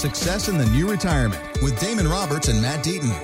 Success in the New Retirement with Damon Roberts and Matt Deaton.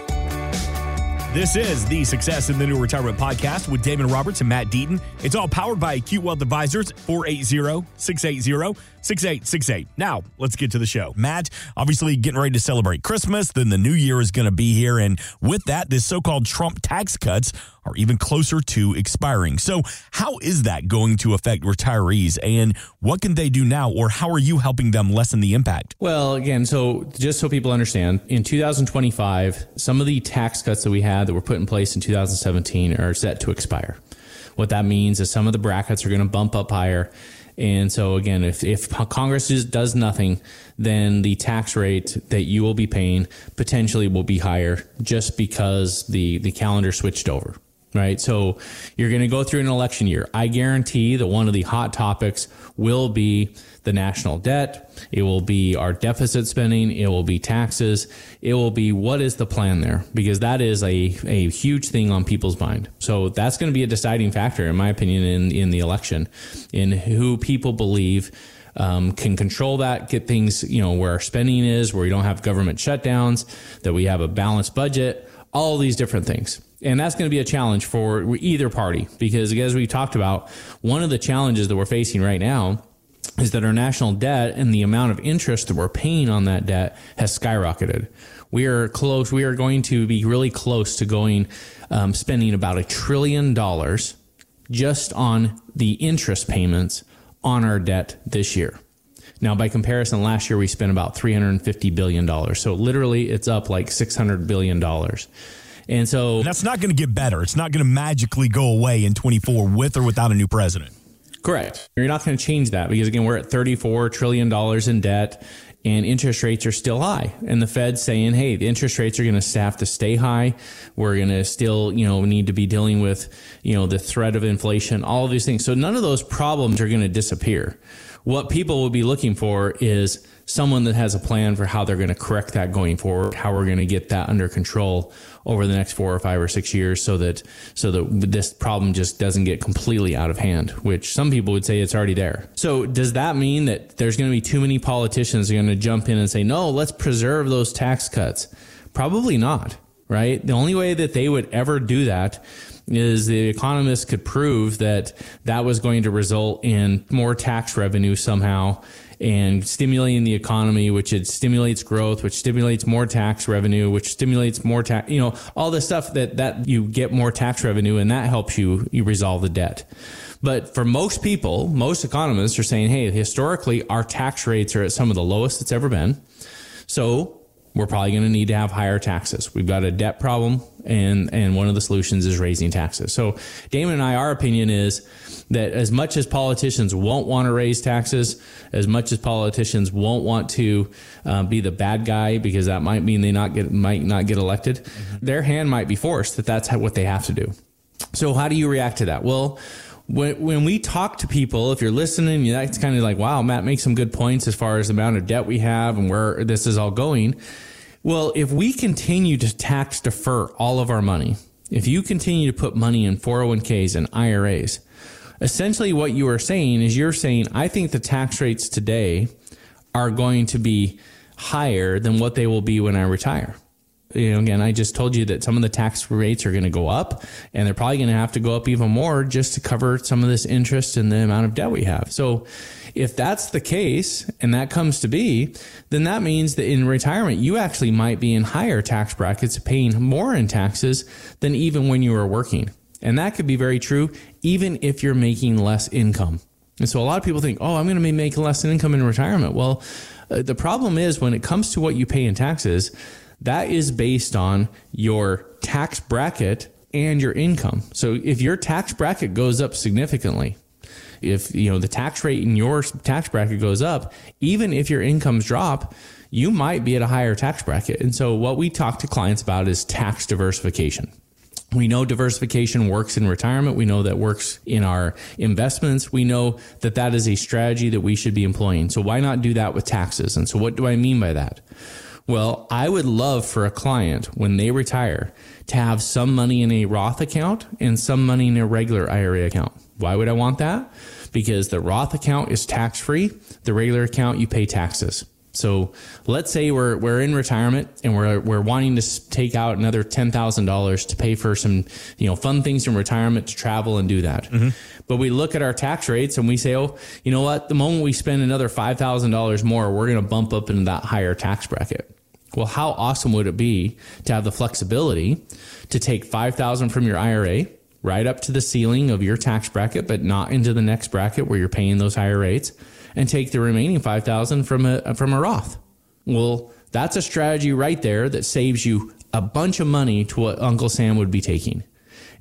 This is the Success in the New Retirement podcast with Damon Roberts and Matt Deaton. It's all powered by Acute Wealth Advisors, 480-680-6868. Now, let's get to the show. Matt, obviously getting ready to celebrate Christmas, then the new year is going to be here. And with that, this so-called Trump tax cuts are even closer to expiring. So how is that going to affect retirees and what can they do now or how are you helping them lessen the impact? Well, again, so just so people understand, in 2025, some of the tax cuts that we had that were put in place in 2017 are set to expire. What that means is some of the brackets are going to bump up higher. And so again, if, if Congress does nothing, then the tax rate that you will be paying potentially will be higher just because the, the calendar switched over right? So you're going to go through an election year. I guarantee that one of the hot topics will be the national debt. It will be our deficit spending. It will be taxes. It will be what is the plan there? Because that is a, a huge thing on people's mind. So that's going to be a deciding factor, in my opinion, in, in the election, in who people believe um, can control that, get things, you know, where our spending is, where we don't have government shutdowns, that we have a balanced budget, all these different things. And that's going to be a challenge for either party because, as we talked about, one of the challenges that we're facing right now is that our national debt and the amount of interest that we're paying on that debt has skyrocketed. We are close. We are going to be really close to going um, spending about a trillion dollars just on the interest payments on our debt this year. Now, by comparison, last year we spent about $350 billion. So literally, it's up like $600 billion. And so and that's not going to get better. It's not going to magically go away in 24 with or without a new president. Correct. You're not going to change that because again, we're at 34 trillion dollars in debt and interest rates are still high. And the Fed's saying, hey, the interest rates are going to have to stay high. We're going to still, you know, need to be dealing with, you know, the threat of inflation, all of these things. So none of those problems are going to disappear. What people will be looking for is someone that has a plan for how they're going to correct that going forward, how we're going to get that under control over the next four or five or six years so that so that this problem just doesn't get completely out of hand, which some people would say it's already there. So does that mean that there's going to be too many politicians going to jump in and say, no, let's preserve those tax cuts? Probably not, right? The only way that they would ever do that is the economists could prove that that was going to result in more tax revenue somehow and stimulating the economy, which it stimulates growth, which stimulates more tax revenue, which stimulates more tax, you know, all the stuff that, that you get more tax revenue and that helps you, you resolve the debt. But for most people, most economists are saying, hey, historically, our tax rates are at some of the lowest it's ever been. So we're probably going to need to have higher taxes. We've got a debt problem, and and one of the solutions is raising taxes. So, Damon and I, our opinion is that as much as politicians won't want to raise taxes, as much as politicians won't want to uh, be the bad guy because that might mean they not get might not get elected, mm-hmm. their hand might be forced that that's what they have to do. So, how do you react to that? Well when, when we talk to people, if you're listening, that's kind of like, wow, Matt makes some good points as far as the amount of debt we have and where this is all going. Well, if we continue to tax defer all of our money, if you continue to put money in 401ks and IRAs, essentially what you are saying is you're saying, I think the tax rates today are going to be higher than what they will be when I retire you know, again, I just told you that some of the tax rates are going to go up and they're probably going to have to go up even more just to cover some of this interest and the amount of debt we have. So if that's the case and that comes to be, then that means that in retirement, you actually might be in higher tax brackets paying more in taxes than even when you were working. And that could be very true even if you're making less income. And so a lot of people think, oh, I'm going to be making less income in retirement. Well, uh, the problem is when it comes to what you pay in taxes, that is based on your tax bracket and your income. So if your tax bracket goes up significantly, if you know the tax rate in your tax bracket goes up, even if your incomes drop, you might be at a higher tax bracket. And so what we talk to clients about is tax diversification. We know diversification works in retirement. We know that works in our investments. We know that that is a strategy that we should be employing. So why not do that with taxes? And so what do I mean by that? Well, I would love for a client when they retire to have some money in a Roth account and some money in a regular IRA account. Why would I want that? Because the Roth account is tax free. The regular account, you pay taxes. So let's say we're we're in retirement and we're we're wanting to take out another ten thousand dollars to pay for some you know fun things in retirement to travel and do that. Mm-hmm. But we look at our tax rates and we say, oh, you know what? The moment we spend another five thousand dollars more, we're going to bump up into that higher tax bracket. Well, how awesome would it be to have the flexibility to take 5000 from your IRA right up to the ceiling of your tax bracket but not into the next bracket where you're paying those higher rates and take the remaining 5000 from a from a Roth. Well, that's a strategy right there that saves you a bunch of money to what Uncle Sam would be taking.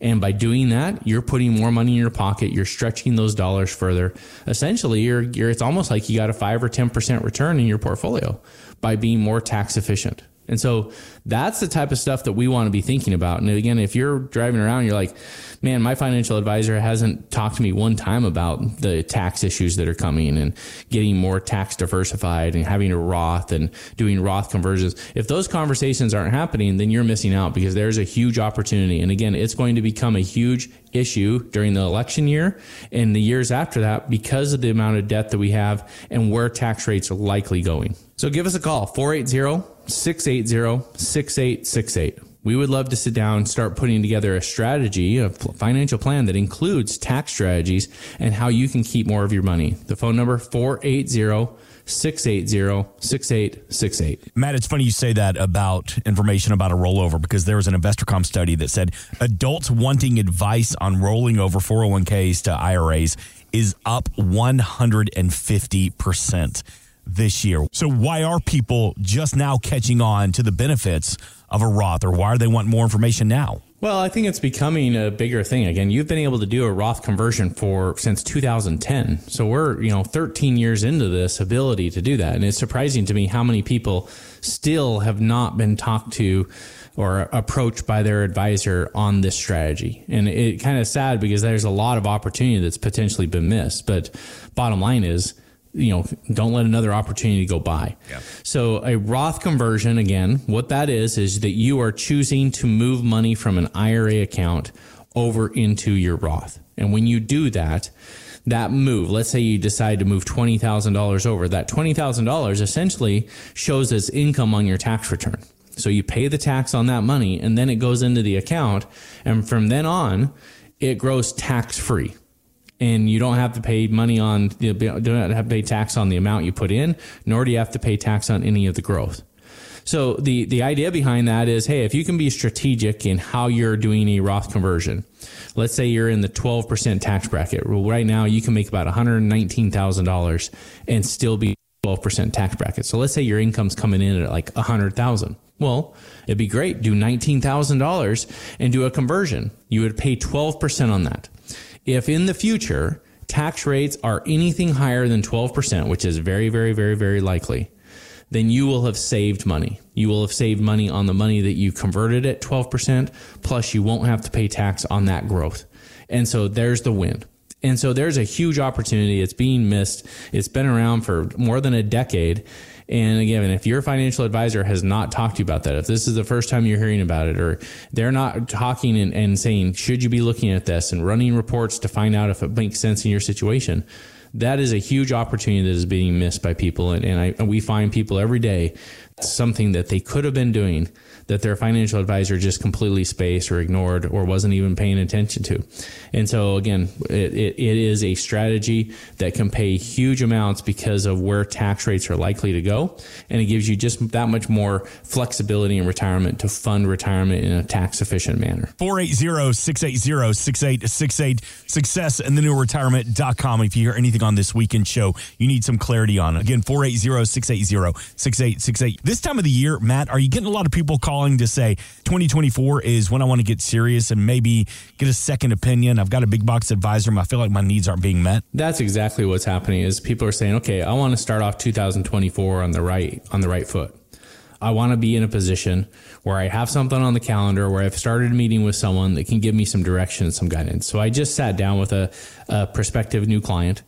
And by doing that, you're putting more money in your pocket. You're stretching those dollars further. Essentially, you're, you're it's almost like you got a five or 10% return in your portfolio by being more tax efficient. And so that's the type of stuff that we want to be thinking about. And again, if you're driving around, you're like, man, my financial advisor hasn't talked to me one time about the tax issues that are coming and getting more tax diversified and having a Roth and doing Roth conversions. If those conversations aren't happening, then you're missing out because there's a huge opportunity. And again, it's going to become a huge issue during the election year and the years after that because of the amount of debt that we have and where tax rates are likely going. So give us a call, 480 680 6868. We would love to sit down and start putting together a strategy, a financial plan that includes tax strategies and how you can keep more of your money. The phone number 480 680 6868. Matt, it's funny you say that about information about a rollover because there was an InvestorCom study that said adults wanting advice on rolling over 401ks to IRAs is up 150% this year. So why are people just now catching on to the benefits of a Roth or why are they want more information now? Well, I think it's becoming a bigger thing again. You've been able to do a Roth conversion for since 2010. So we're, you know, 13 years into this ability to do that. And it's surprising to me how many people still have not been talked to or approached by their advisor on this strategy. And it kind of sad because there's a lot of opportunity that's potentially been missed. But bottom line is, you know, don't let another opportunity go by. Yeah. So a Roth conversion, again, what that is, is that you are choosing to move money from an IRA account over into your Roth. And when you do that, that move, let's say you decide to move $20,000 over, that $20,000 essentially shows as income on your tax return. So you pay the tax on that money and then it goes into the account. And from then on, it grows tax free and you don't have to pay money on you don't have to pay tax on the amount you put in, nor do you have to pay tax on any of the growth. So the the idea behind that is, hey, if you can be strategic in how you're doing a Roth conversion, let's say you're in the 12% tax bracket. Right now you can make about $119,000 and still be 12% tax bracket. So let's say your income's coming in at like 100,000. Well, it'd be great. Do $19,000 and do a conversion. You would pay 12% on that if in the future tax rates are anything higher than 12%, which is very, very, very, very likely, then you will have saved money. You will have saved money on the money that you converted at 12%, plus you won't have to pay tax on that growth. And so there's the win. And so there's a huge opportunity. It's being missed. It's been around for more than a decade. And again, if your financial advisor has not talked to you about that, if this is the first time you're hearing about it, or they're not talking and, and saying, should you be looking at this and running reports to find out if it makes sense in your situation, that is a huge opportunity that is being missed by people. And, and, I, and we find people every day something that they could have been doing that their financial advisor just completely spaced or ignored or wasn't even paying attention to. And so again, it, it, it is a strategy that can pay huge amounts because of where tax rates are likely to go. And it gives you just that much more flexibility in retirement to fund retirement in a tax efficient manner. 480-680-6868 success and the new retirement.com. If you hear anything on this weekend show, you need some clarity on it. Again, 480-680-6868. This time of the year, Matt, are you getting a lot of people calling to say 2024 is when I want to get serious and maybe get a second opinion. I've got a big box advisor. And I feel like my needs aren't being met. That's exactly what's happening. Is people are saying, okay, I want to start off 2024 on the right on the right foot. I want to be in a position where I have something on the calendar where I've started a meeting with someone that can give me some direction and some guidance. So I just sat down with a, a prospective new client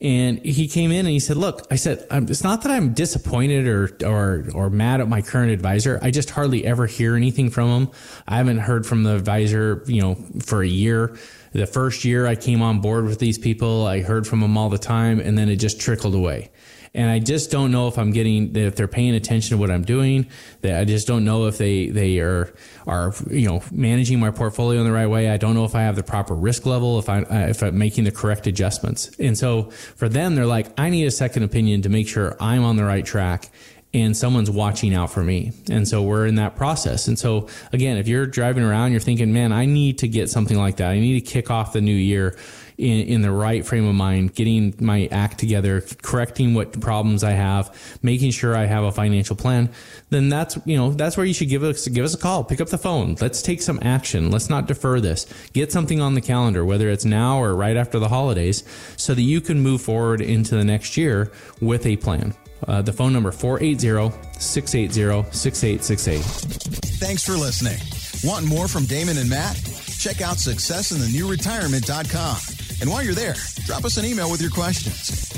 and he came in and he said, "Look, I said it's not that I'm disappointed or or or mad at my current advisor. I just hardly ever hear anything from him. I haven't heard from the advisor, you know, for a year. The first year I came on board with these people, I heard from them all the time, and then it just trickled away." And I just don't know if I'm getting if they're paying attention to what I'm doing. That I just don't know if they they are are you know managing my portfolio in the right way. I don't know if I have the proper risk level, if I uh, if I'm making the correct adjustments. And so for them, they're like, I need a second opinion to make sure I'm on the right track and someone's watching out for me. And so we're in that process. And so again, if you're driving around, you're thinking, man, I need to get something like that. I need to kick off the new year in, in the right frame of mind, getting my act together, correcting what problems I have, making sure I have a financial plan, then that's, you know, that's where you should give us, give us a call, pick up the phone. Let's take some action. Let's not defer this. Get something on the calendar, whether it's now or right after the holidays, so that you can move forward into the next year with a plan. Uh, the phone number 480-680-6868. Thanks for listening. Want more from Damon and Matt? Check out successinthenewretirement.com. And while you're there, drop us an email with your questions.